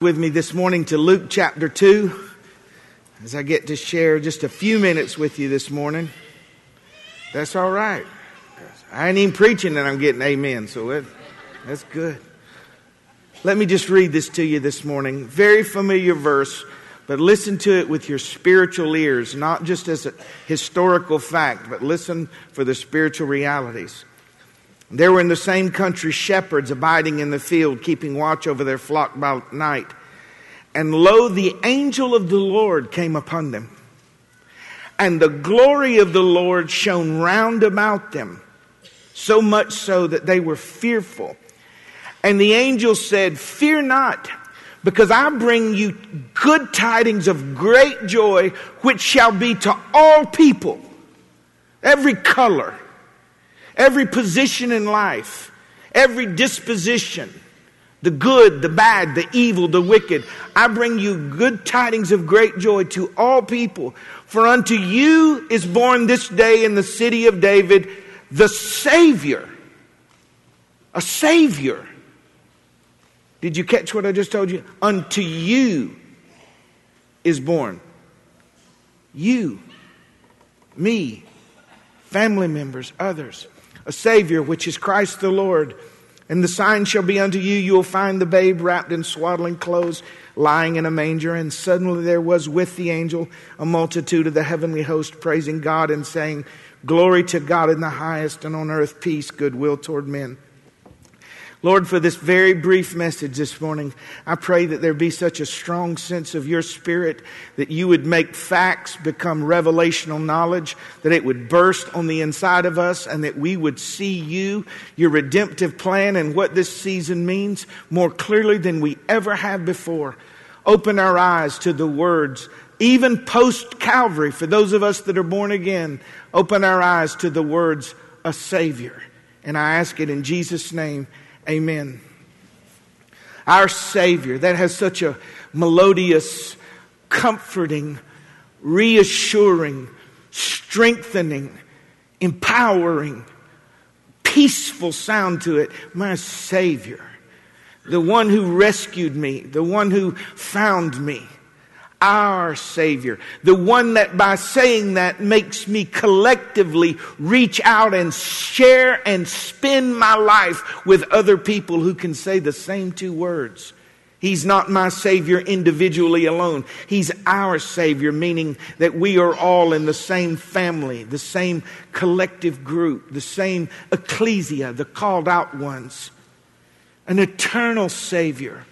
with me this morning to Luke chapter 2 as I get to share just a few minutes with you this morning. That's all right. I ain't even preaching and I'm getting amen, so it, that's good. Let me just read this to you this morning. Very familiar verse, but listen to it with your spiritual ears, not just as a historical fact, but listen for the spiritual realities. There were in the same country shepherds abiding in the field, keeping watch over their flock by night. And lo, the angel of the Lord came upon them. And the glory of the Lord shone round about them, so much so that they were fearful. And the angel said, Fear not, because I bring you good tidings of great joy, which shall be to all people, every color every position in life, every disposition, the good, the bad, the evil, the wicked. I bring you good tidings of great joy to all people. For unto you is born this day in the city of David the Savior. A Savior. Did you catch what I just told you? Unto you is born. You, me, family members, others a Savior, which is Christ the Lord. And the sign shall be unto you, you will find the babe wrapped in swaddling clothes, lying in a manger. And suddenly there was with the angel a multitude of the heavenly host praising God and saying, Glory to God in the highest, and on earth peace, goodwill toward men. Lord, for this very brief message this morning, I pray that there be such a strong sense of your spirit that you would make facts become revelational knowledge, that it would burst on the inside of us, and that we would see you, your redemptive plan, and what this season means more clearly than we ever have before. Open our eyes to the words, even post Calvary, for those of us that are born again, open our eyes to the words, a Savior. And I ask it in Jesus' name. Amen. Our Savior, that has such a melodious, comforting, reassuring, strengthening, empowering, peaceful sound to it. My Savior, the one who rescued me, the one who found me our Savior. The one that by saying that makes me collectively reach out and share and spend my life with other people who can say the same two words. He's not my Savior individually alone. He's our Savior, meaning that we are all in the same family, the same collective group, the same ecclesia, the called out ones. An eternal Savior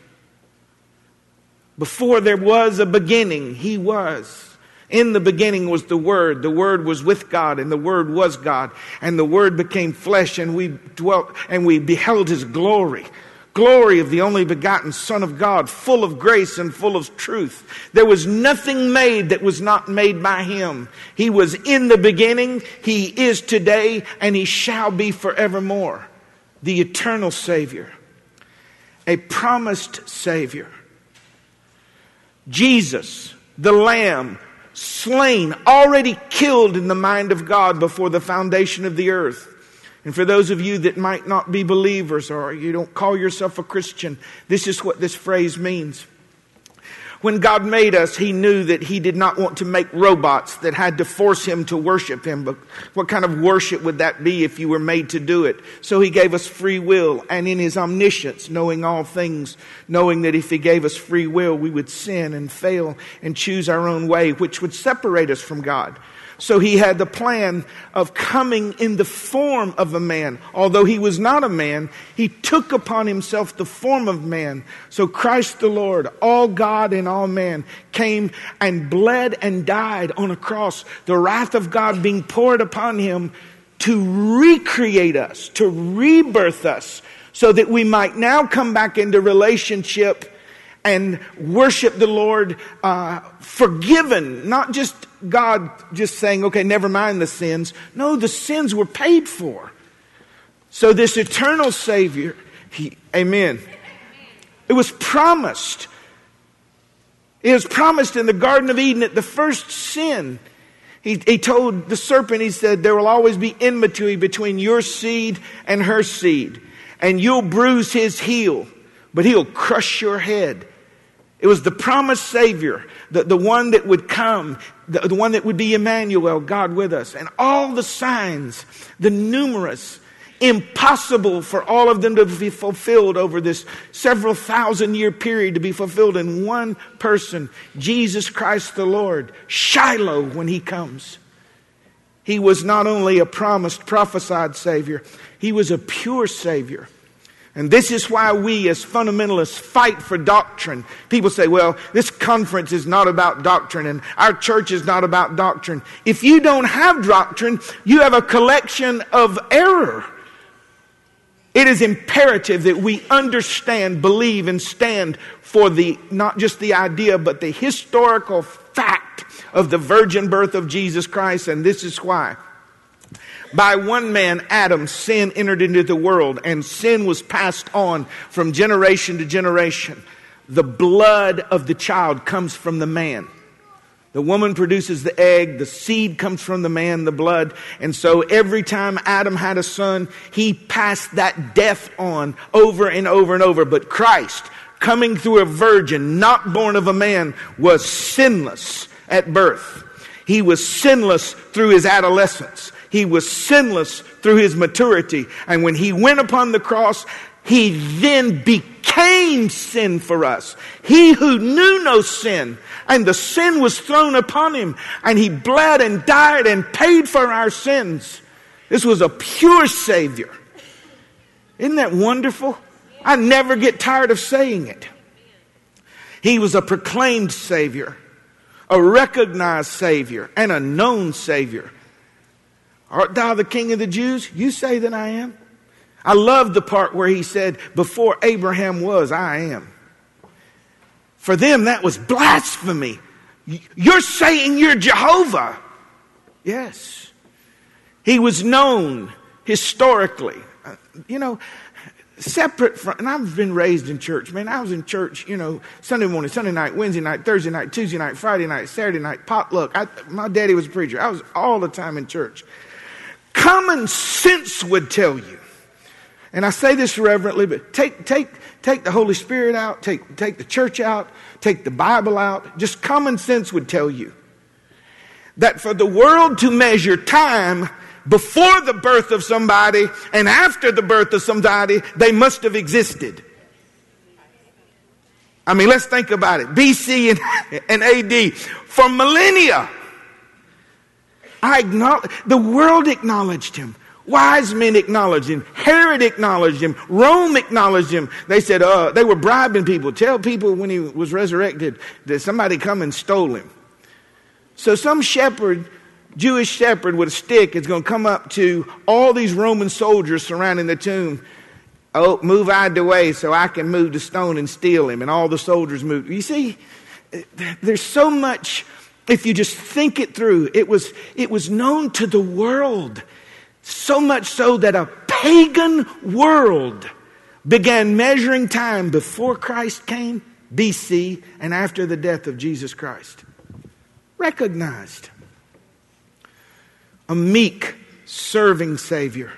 before there was a beginning, He was. In the beginning was the Word. The Word was with God, and the Word was God. And the Word became flesh, and we dwelt, and we beheld His glory. Glory of the only begotten Son of God, full of grace and full of truth. There was nothing made that was not made by Him. He was in the beginning, He is today, and He shall be forevermore. The eternal Savior. A promised Savior Jesus, the Lamb, slain, already killed in the mind of God before the foundation of the earth. And for those of you that might not be believers or you don't call yourself a Christian, this is what this phrase means. When God made us, He knew that He did not want to make robots that had to force Him to worship Him. But what kind of worship would that be if you were made to do it? So He gave us free will and in His omniscience, knowing all things, knowing that if He gave us free will, we would sin and fail and choose our own way, which would separate us from God. So he had the plan of coming in the form of a man. Although he was not a man, he took upon himself the form of man. So Christ the Lord, all God and all man, came and bled and died on a cross. The wrath of God being poured upon him to recreate us, to rebirth us, so that we might now come back into relationship and worship the Lord uh, forgiven, not just God just saying, okay, never mind the sins. No, the sins were paid for. So this eternal Savior, he, amen. It was promised. It was promised in the Garden of Eden at the first sin. He, he told the serpent, he said, there will always be enmity between your seed and her seed. And you'll bruise his heel, but he'll crush your head. It was the promised Savior, the, the one that would come, the, the one that would be Emmanuel, God with us. And all the signs, the numerous, impossible for all of them to be fulfilled over this several thousand year period to be fulfilled in one person, Jesus Christ the Lord, Shiloh when he comes. He was not only a promised, prophesied Savior, he was a pure Savior. And this is why we as fundamentalists fight for doctrine. People say, well, this conference is not about doctrine and our church is not about doctrine. If you don't have doctrine, you have a collection of error. It is imperative that we understand, believe, and stand for the, not just the idea, but the historical fact of the virgin birth of Jesus Christ. And this is why. By one man, Adam, sin entered into the world, and sin was passed on from generation to generation. The blood of the child comes from the man. The woman produces the egg, the seed comes from the man, the blood. And so every time Adam had a son, he passed that death on over and over and over. But Christ, coming through a virgin, not born of a man, was sinless at birth. He was sinless through his adolescence. He was sinless through his maturity. And when he went upon the cross, he then became sin for us. He who knew no sin, and the sin was thrown upon him, and he bled and died and paid for our sins. This was a pure Savior. Isn't that wonderful? I never get tired of saying it. He was a proclaimed Savior, a recognized Savior, and a known Savior. Art thou the King of the Jews? You say that I am. I love the part where he said, Before Abraham was, I am. For them, that was blasphemy. You're saying you're Jehovah. Yes. He was known historically. Uh, you know, separate from, and I've been raised in church, man. I was in church, you know, Sunday morning, Sunday night, Wednesday night, Thursday night, Tuesday night, Friday night, Saturday night, potluck. I, my daddy was a preacher. I was all the time in church. Common sense would tell you and I say this reverently, but take, take, take the Holy Spirit out, take, take the church out, take the Bible out. Just common sense would tell you that for the world to measure time before the birth of somebody and after the birth of somebody, they must have existed. I mean, let's think about it. BC and, and AD. For millennia, I acknowledge, the world acknowledged him. Wise men acknowledged him. Herod acknowledged him. Rome acknowledged him. They said, uh, they were bribing people. Tell people when he was resurrected that somebody come and stole him. So some shepherd, Jewish shepherd with a stick is going to come up to all these Roman soldiers surrounding the tomb. Oh, move out of the way so I can move the stone and steal him. And all the soldiers moved. You see, there's so much, if you just think it through, it was, it was known to the world so much so that a pagan world began measuring time before Christ came, BC, and after the death of Jesus Christ. Recognized. A meek, serving Savior.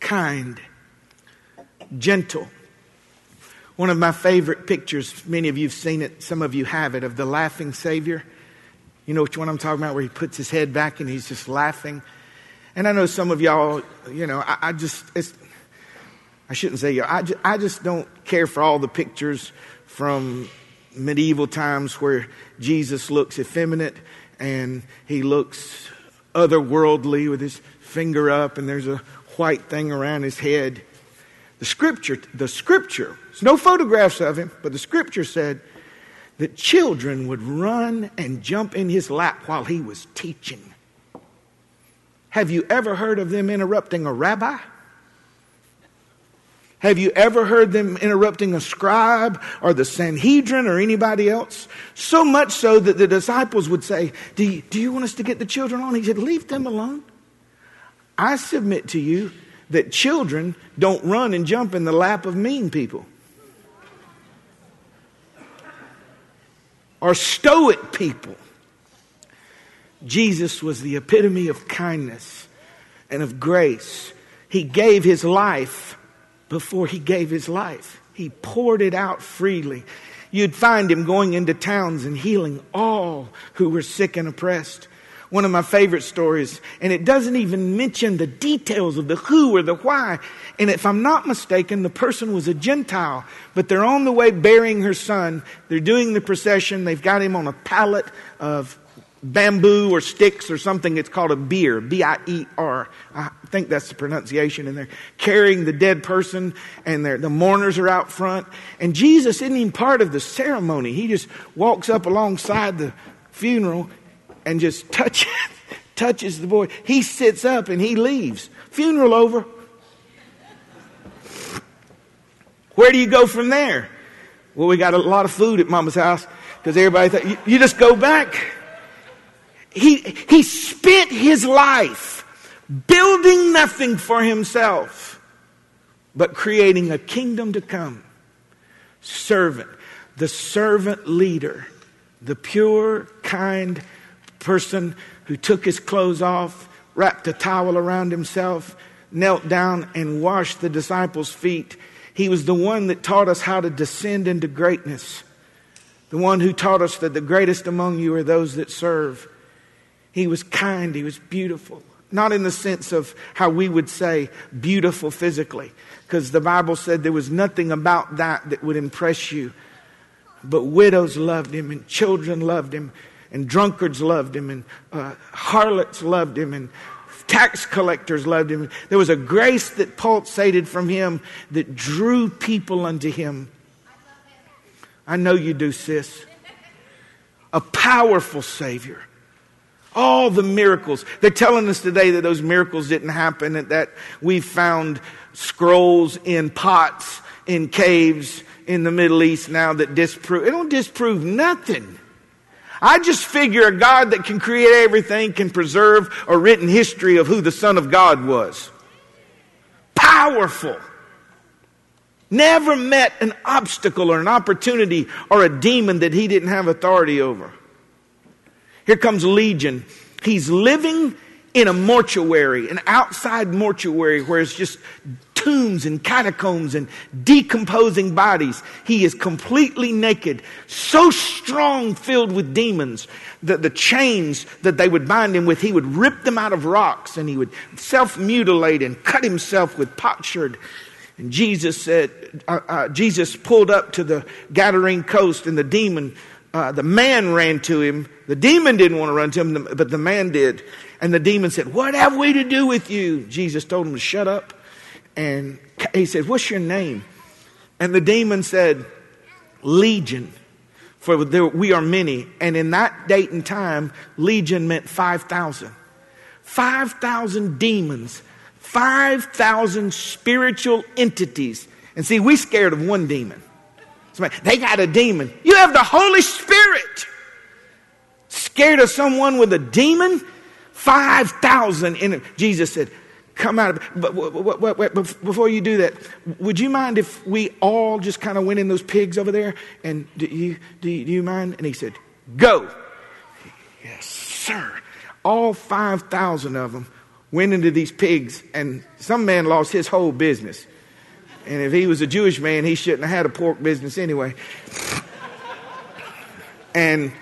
Kind, gentle. One of my favorite pictures, many of you have seen it, some of you have it, of the laughing Savior. You know which one I'm talking about, where he puts his head back and he's just laughing. And I know some of y'all, you know, I, I just, I shouldn't say you, I I just don't care for all the pictures from medieval times where Jesus looks effeminate and he looks otherworldly with his finger up and there's a white thing around his head. The scripture, the scripture, there's no photographs of him, but the scripture said that children would run and jump in his lap while he was teaching. Have you ever heard of them interrupting a rabbi? Have you ever heard them interrupting a scribe or the Sanhedrin or anybody else? So much so that the disciples would say, Do you, do you want us to get the children on? He said, Leave them alone. I submit to you that children don't run and jump in the lap of mean people. or stoic people. Jesus was the epitome of kindness and of grace. He gave his life before he gave his life. He poured it out freely. You'd find him going into towns and healing all who were sick and oppressed. One of my favorite stories, and it doesn't even mention the details of the who or the why. And if I'm not mistaken, the person was a Gentile, but they're on the way burying her son. They're doing the procession. They've got him on a pallet of bamboo or sticks or something. It's called a bier, B-I-E-R. I think that's the pronunciation. And they're carrying the dead person and the mourners are out front. And Jesus isn't even part of the ceremony. He just walks up alongside the funeral and just touches, touches the boy. He sits up and he leaves. Funeral over. Where do you go from there? Well, we got a lot of food at mama's house because everybody thought, you, you just go back. He, he spent his life building nothing for himself, but creating a kingdom to come. Servant, the servant leader, the pure, kind person who took his clothes off, wrapped a towel around himself, knelt down and washed the disciples' feet. He was the one that taught us how to descend into greatness. The one who taught us that the greatest among you are those that serve. He was kind, he was beautiful. Not in the sense of how we would say beautiful physically, because the Bible said there was nothing about that that would impress you. But widows loved him, and children loved him, and drunkards loved him, and uh, harlots loved him, and tax collectors loved him. There was a grace that pulsated from him that drew people unto him. I know you do, sis. A powerful Savior. All the miracles. They're telling us today that those miracles didn't happen and that we found scrolls in pots in caves in the Middle East now that disprove. It don't disprove nothing. I just figure a God that can create everything can preserve a written history of who the Son of God was. Powerful. Never met an obstacle or an opportunity or a demon that he didn't have authority over. Here comes Legion. He's living in a mortuary, an outside mortuary where it's just tombs and catacombs and decomposing bodies. He is completely naked, so strong, filled with demons that the chains that they would bind him with, he would rip them out of rocks and he would self mutilate and cut himself with potsherd. And Jesus said, uh, uh, Jesus pulled up to the Gadarene coast and the demon uh, the man ran to him. The demon didn't want to run to him, but the man did. And the demon said, What have we to do with you? Jesus told him to shut up. And he said, What's your name? And the demon said, Legion, for there, we are many. And in that date and time, legion meant 5,000. 5,000 demons, 5,000 spiritual entities. And see, we scared of one demon. Somebody, they got a demon. You have the Holy Spirit. Scared of someone with a demon? 5,000 in it. Jesus said, come out of it. but wait, wait, wait, before you do that would you mind if we all just kind of went in those pigs over there? And do you, do you, do you mind? And he said go. Yes sir. All 5000 of them went into these pigs and some man lost his whole business. And if he was a Jewish man, he shouldn't have had a pork business anyway. and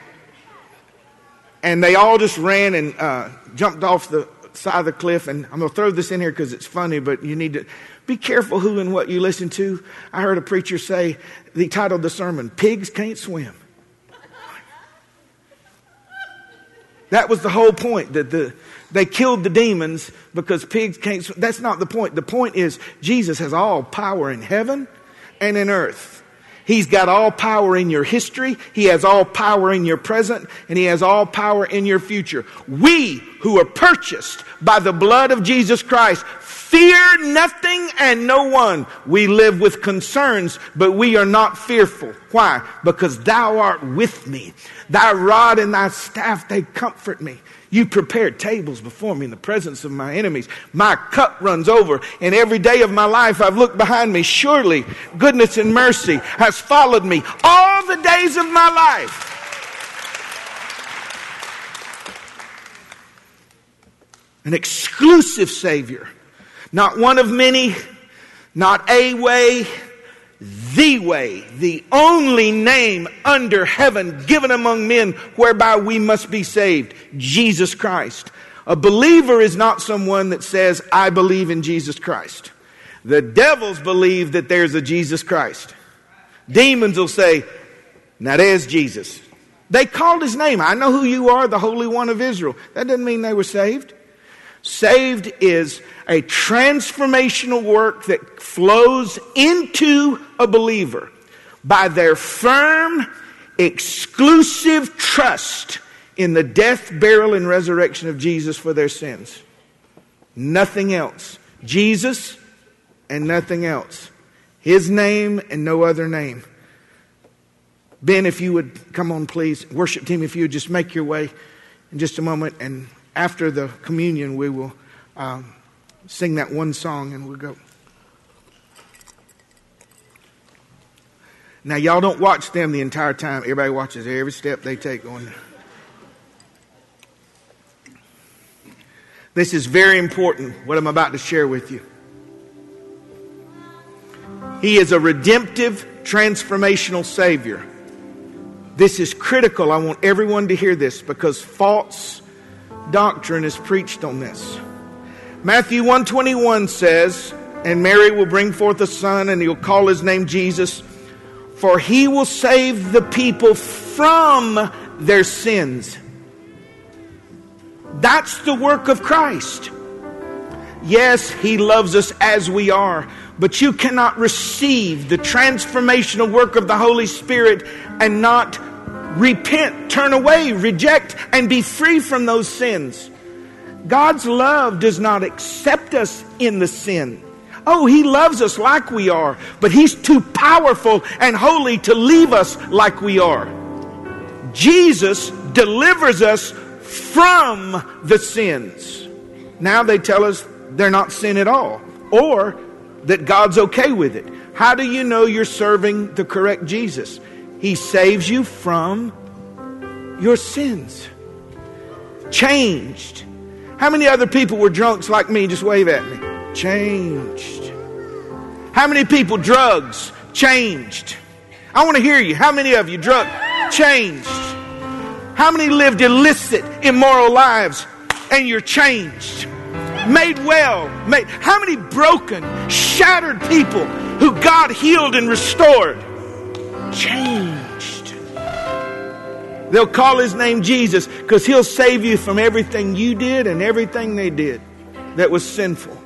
and they all just ran and uh, jumped off the side of the cliff. And I'm going to throw this in here because it's funny, but you need to be careful who and what you listen to. I heard a preacher say, he titled the sermon, Pigs Can't Swim. That was the whole point. That the, they killed the demons because pigs can't. That's not the point. The point is Jesus has all power in heaven and in earth. He's got all power in your history. He has all power in your present and he has all power in your future. We who are purchased by the blood of Jesus Christ fear nothing and no one. We live with concerns, but we are not fearful. Why? Because thou art with me. Thy rod and thy staff, they comfort me. You prepared tables before me in the presence of my enemies. My cup runs over, and every day of my life I've looked behind me. Surely goodness and mercy has followed me all the days of my life. An exclusive Savior, not one of many, Not a way, the way, the only name under heaven given among men whereby we must be saved. Jesus Christ. A believer is not someone that says, I believe in Jesus Christ. The devils believe that there's a Jesus Christ. Demons will say, now there's Jesus. They called his name. I know who you are, the Holy One of Israel. That doesn't mean they were saved. Saved is a transformational work that flows into a believer by their firm, exclusive trust in the death, burial, and resurrection of Jesus for their sins. Nothing else. Jesus and nothing else. His name and no other name. Ben, if you would come on, please. Worship team, if you would just make your way in just a moment. And after the communion, we will um, sing that one song and we'll go. Now, y'all don't watch them the entire time. Everybody watches every step they take on. This is very important, what I'm about to share with you. He is a redemptive, transformational Savior. This is critical. I want everyone to hear this because false doctrine is preached on this. Matthew 121 says, And Mary will bring forth a son, and he'll call his name Jesus, for he will save the people from their sins. That's the work of Christ. Yes, He loves us as we are, but you cannot receive the transformational work of the Holy Spirit and not repent, turn away, reject, and be free from those sins. God's love does not accept us in the sin. Oh, He loves us like we are, but He's too powerful and holy to leave us like we are. Jesus delivers us from the sins. Now they tell us they're not sin at all, or that God's okay with it. How do you know you're serving the correct Jesus? He saves you from your sins. Changed. How many other people were drunks like me? Just wave at me. Changed. How many people drugs? Changed. I want to hear you. How many of you drug? Changed. How many lived illicit, immoral lives and you're changed? Made well. Made. How many broken, shattered people who God healed and restored? Changed. They'll call his name Jesus because he'll save you from everything you did and everything they did that was sinful.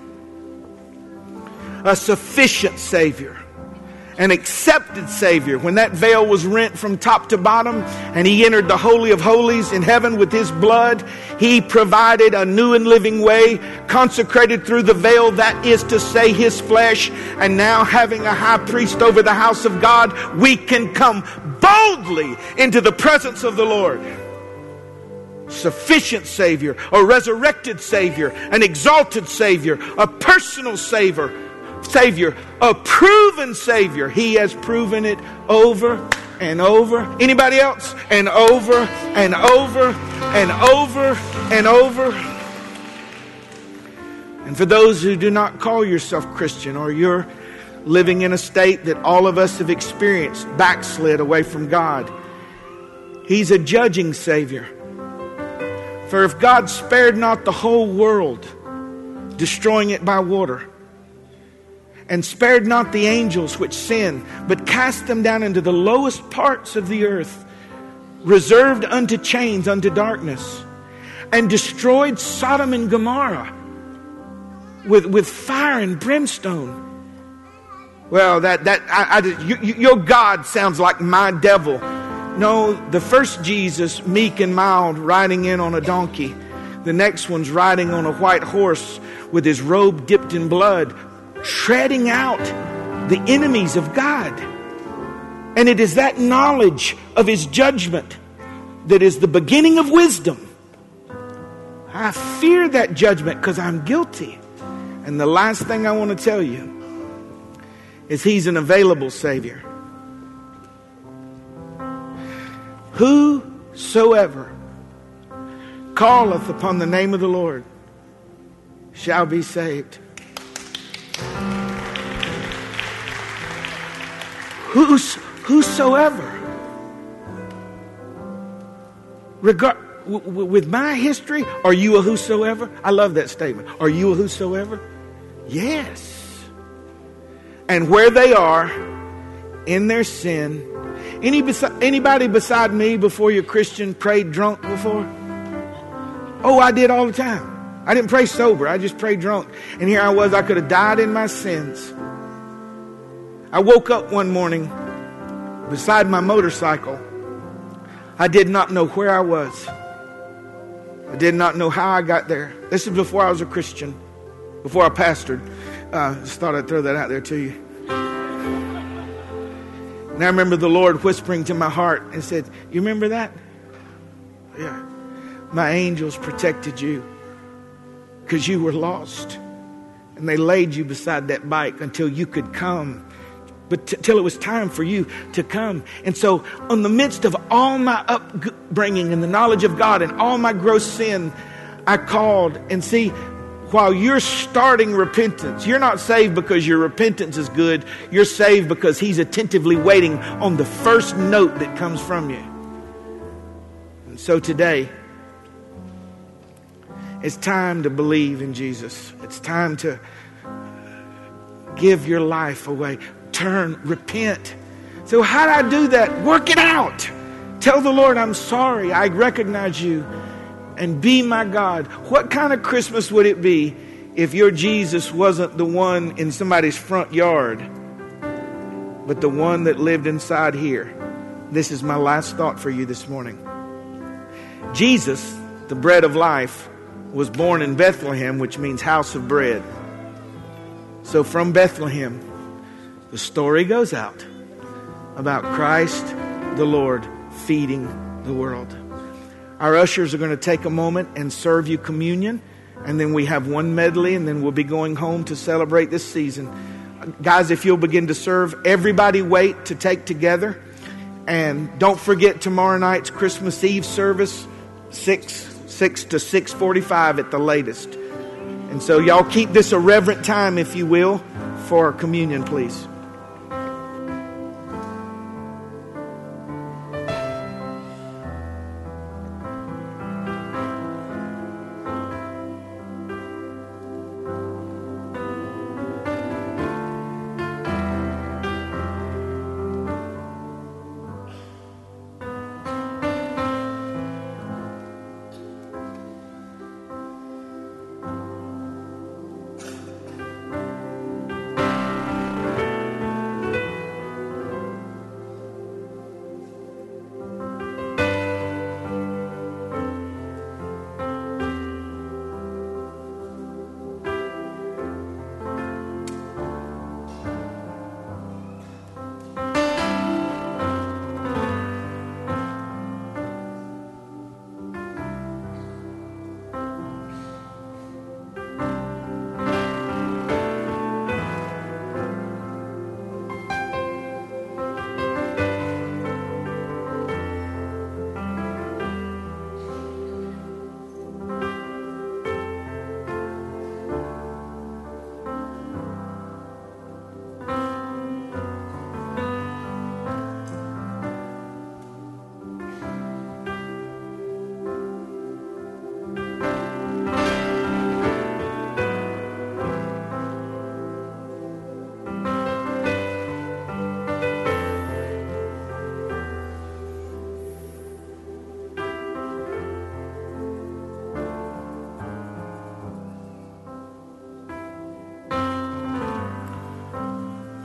A sufficient Savior an accepted Savior. When that veil was rent from top to bottom and He entered the Holy of Holies in heaven with His blood, He provided a new and living way, consecrated through the veil, that is to say, His flesh. And now, having a high priest over the house of God, we can come boldly into the presence of the Lord. Sufficient Savior, a resurrected Savior, an exalted Savior, a personal Savior Savior, a proven Savior. He has proven it over and over. Anybody else? And over and over and over and over. And for those who do not call yourself Christian or you're living in a state that all of us have experienced, backslid away from God, He's a judging Savior. For if God spared not the whole world, destroying it by water, and spared not the angels which sinned, but cast them down into the lowest parts of the earth, reserved unto chains, unto darkness, and destroyed Sodom and Gomorrah with, with fire and brimstone. Well, that, that, I, I, you, your God sounds like my devil. No, the first Jesus, meek and mild, riding in on a donkey. The next one's riding on a white horse with his robe dipped in blood, treading out the enemies of God. And it is that knowledge of his judgment that is the beginning of wisdom. I fear that judgment because I'm guilty. And the last thing I want to tell you is he's an available Savior. Whosoever calleth upon the name of the Lord shall be saved. Who's, whosoever. Regard, with my history, are you a whosoever? I love that statement. Are you a whosoever? Yes. And where they are in their sin, any anybody beside me before you're Christian prayed drunk before? Oh, I did all the time. I didn't pray sober. I just prayed drunk. And here I was. I could have died in my sins. I woke up one morning beside my motorcycle. I did not know where I was. I did not know how I got there. This is before I was a Christian, before I pastored. Uh, just thought I'd throw that out there to you. And I remember the Lord whispering to my heart and said, You remember that? Yeah. My angels protected you because you were lost. And they laid you beside that bike until you could come but t- till it was time for you to come. And so, in the midst of all my upbringing and the knowledge of God and all my gross sin, I called and see while you're starting repentance, you're not saved because your repentance is good. You're saved because He's attentively waiting on the first note that comes from you. And so today, it's time to believe in Jesus. It's time to give your life away. Turn, repent. So, how do I do that? Work it out. Tell the Lord, I'm sorry. I recognize you and be my God. What kind of Christmas would it be if your Jesus wasn't the one in somebody's front yard, but the one that lived inside here? This is my last thought for you this morning. Jesus, the bread of life, was born in Bethlehem, which means house of bread. So from Bethlehem, the story goes out about Christ the Lord feeding the world. Our ushers are going to take a moment and serve you communion, and then we have one medley, and then we'll be going home to celebrate this season. Guys, if you'll begin to serve, everybody wait to take together. And don't forget tomorrow night's Christmas Eve service, 6, 6 to 6.45 at the latest. And so y'all keep this a reverent time, if you will, for communion, please.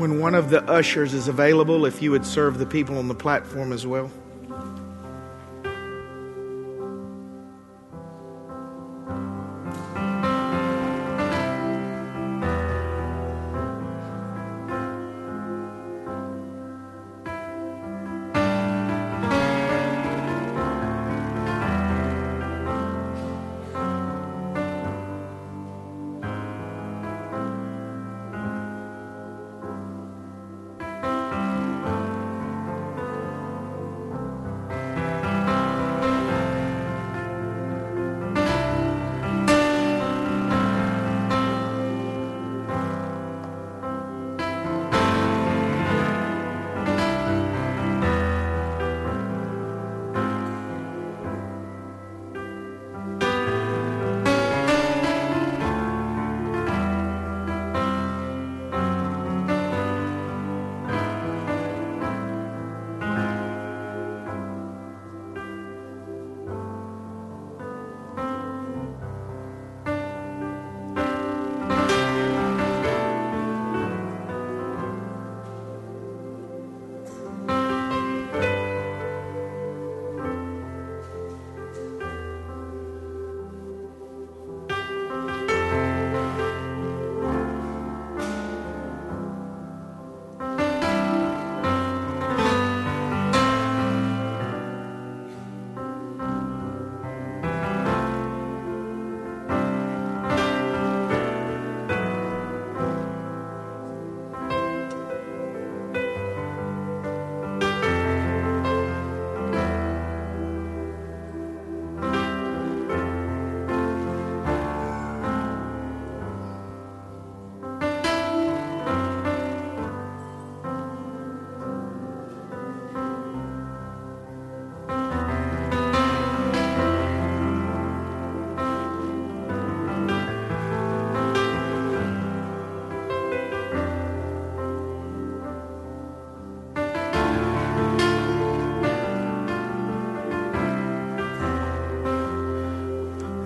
When one of the ushers is available, if you would serve the people on the platform as well.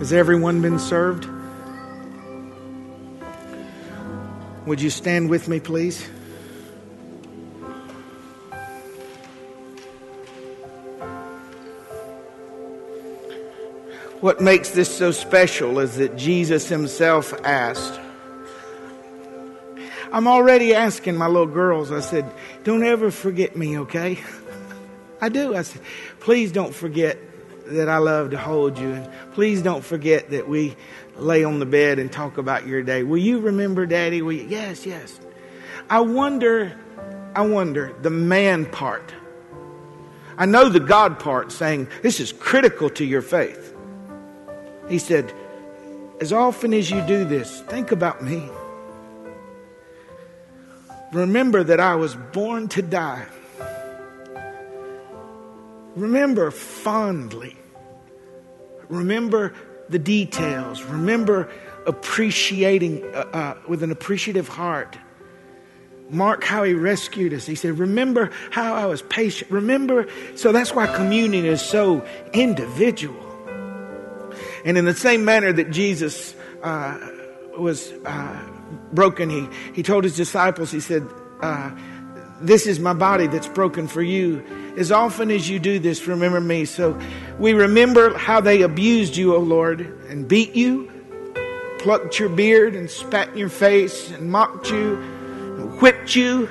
Has everyone been served? Would you stand with me, please? What makes this so special is that Jesus himself asked. I'm already asking my little girls, I said, don't ever forget me, okay? I do. I said, please don't forget that I love to hold you. And please don't forget that we lay on the bed and talk about your day. Will you remember, Daddy? Will you? Yes, yes. I wonder, I wonder, the man part. I know the God part saying, this is critical to your faith. He said, As often as you do this, think about me. Remember that I was born to die. Remember fondly. Remember the details. Remember appreciating uh, uh, with an appreciative heart. Mark how he rescued us. He said, Remember how I was patient. Remember. So that's why communion is so individual. And in the same manner that Jesus uh, was uh, broken, he, he told his disciples, he said, uh, This is my body that's broken for you. As often as you do this, remember me. So we remember how they abused you, O Lord, and beat you, plucked your beard, and spat in your face, and mocked you, and whipped you,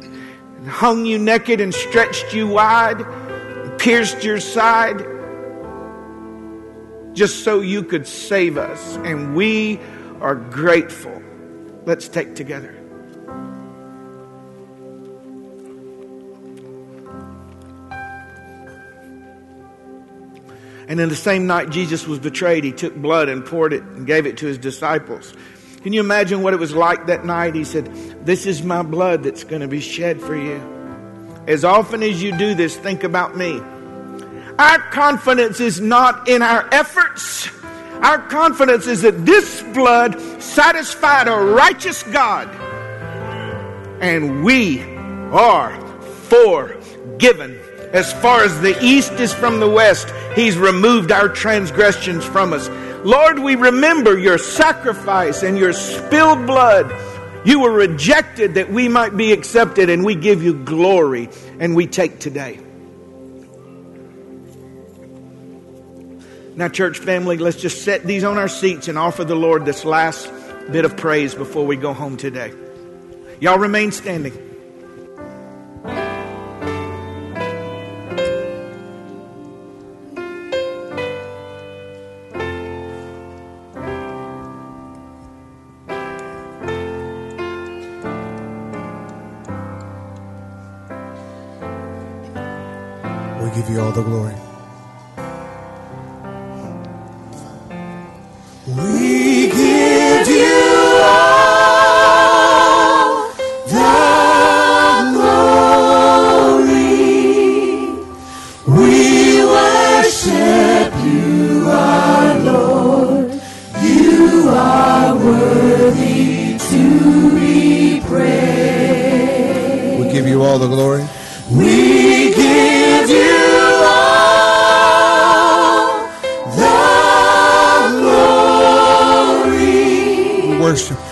and hung you naked, and stretched you wide, and pierced your side just so you could save us. And we are grateful. Let's take together. And in the same night Jesus was betrayed, he took blood and poured it and gave it to his disciples. Can you imagine what it was like that night? He said, This is my blood that's going to be shed for you. As often as you do this, think about me. Our confidence is not in our efforts. Our confidence is that this blood satisfied a righteous God. And we are forgiven. As far as the east is from the west, He's removed our transgressions from us. Lord, we remember your sacrifice and your spilled blood. You were rejected that we might be accepted, and we give you glory, and we take today. Now, church family, let's just set these on our seats and offer the Lord this last bit of praise before we go home today. Y'all remain standing. The glory. We give you all the glory. We worship you, our Lord. You are worthy to be praised. We give you all the glory. We glory.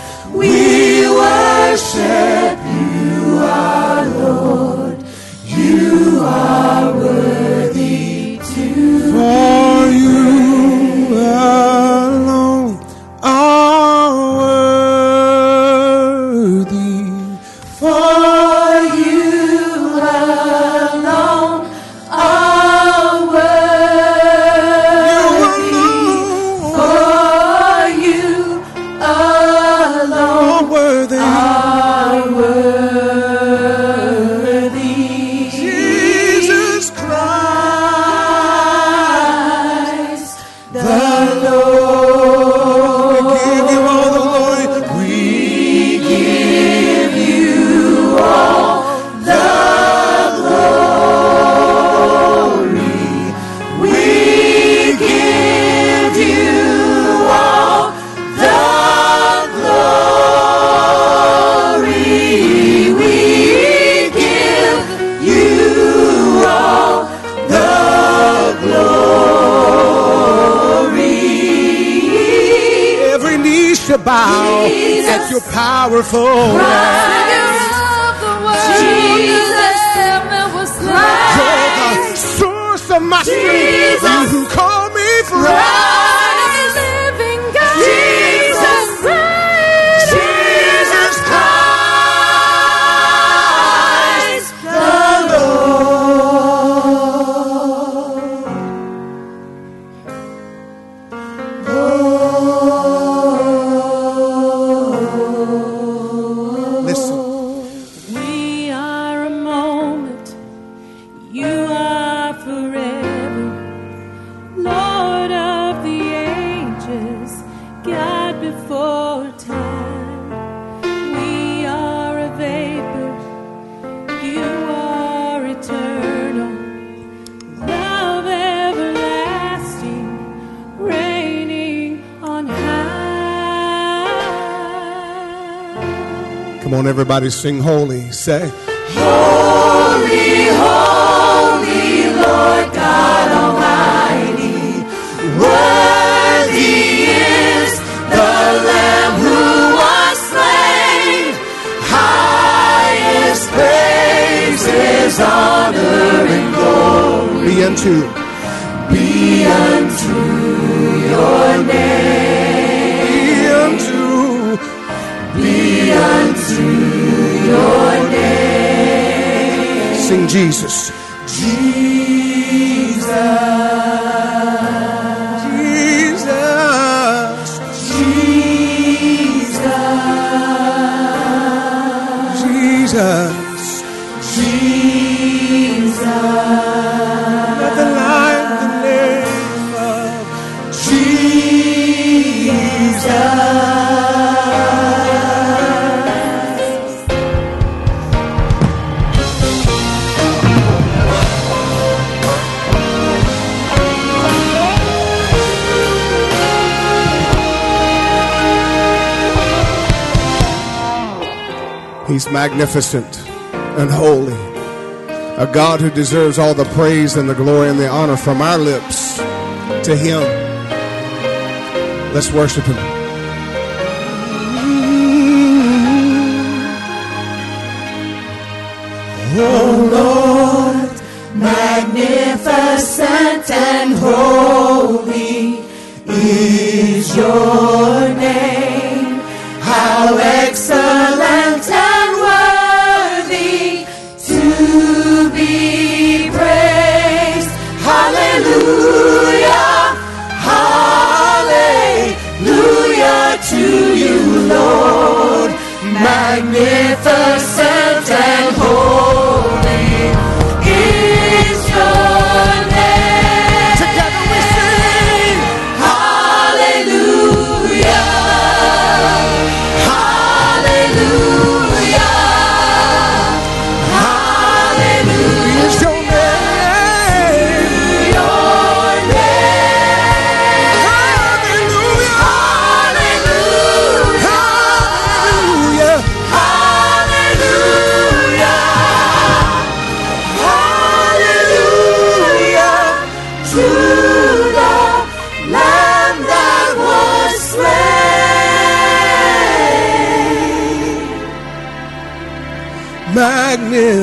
Jesus. at your powerful name. Savior of the world. Jesus. Lamb that was You're the source of my strength. You call me friend. Come on, everybody, sing holy. Say, Holy, holy Lord God Almighty, worthy is the Lamb who was slain. Highest praises, honor, and glory be unto. be unto your name. Jesus. He's magnificent and holy. A God who deserves all the praise and the glory and the honor from our lips to Him. Let's worship Him. Magnificent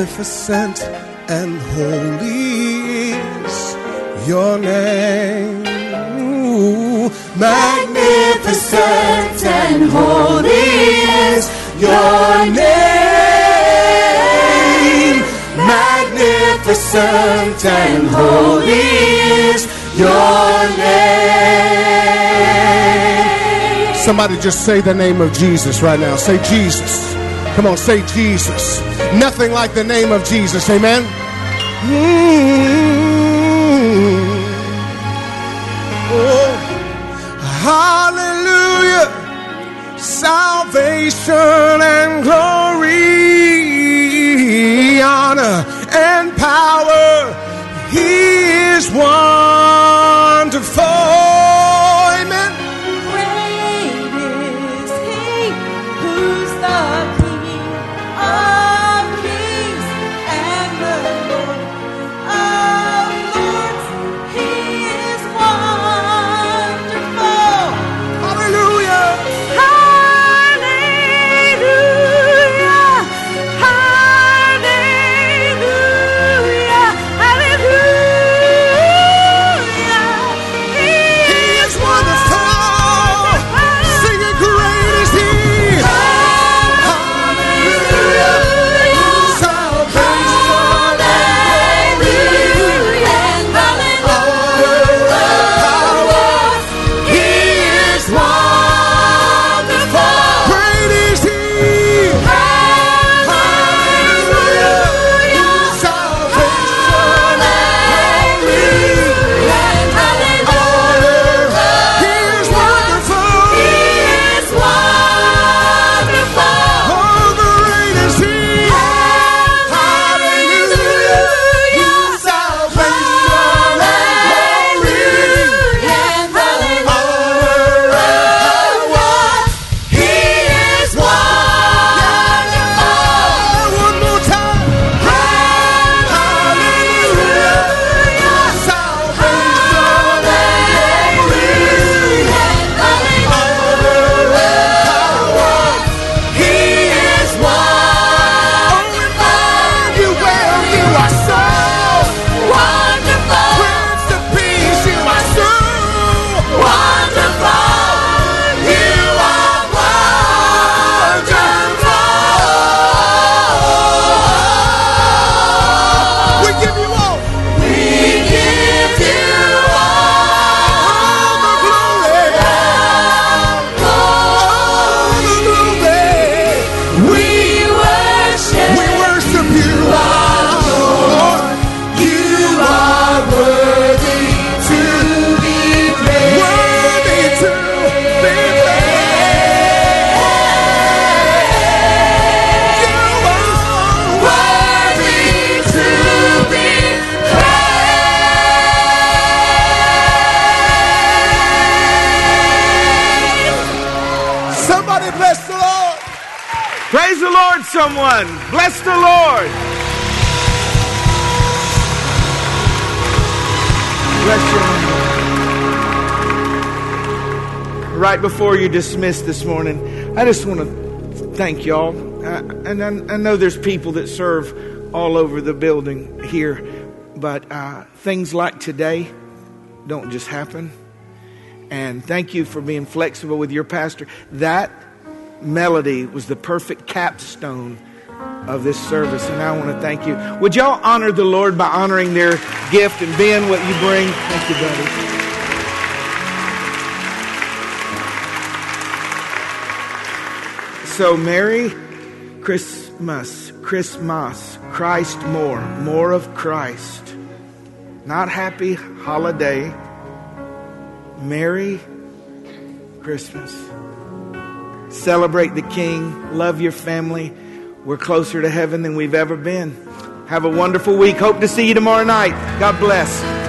Magnificent and holy is your name. Magnificent and holy is your name. Magnificent and holy is your name. Somebody just say the name of Jesus right now. Say Jesus. Come on, say Jesus. Nothing like the name of Jesus. Amen. Mm. Oh, hallelujah. Salvation and glory, someone. Bless the Lord. Bless your name. Right before you dismiss this morning, I just want to thank y'all. And I, I, know there's people that serve all over the building here, but uh, things like today don't just happen. And thank you for being flexible with your pastor. That melody was the perfect capstone of this service, and I want to thank you. Would y'all honor the Lord by honoring their gift and being what you bring? Thank you, buddy. So, Merry Christmas, Christmas, Christ more, more of Christ. Not happy holiday. Merry Christmas. Celebrate the King. Love your family. We're closer to heaven than we've ever been. Have a wonderful week. Hope to see you tomorrow night. God bless.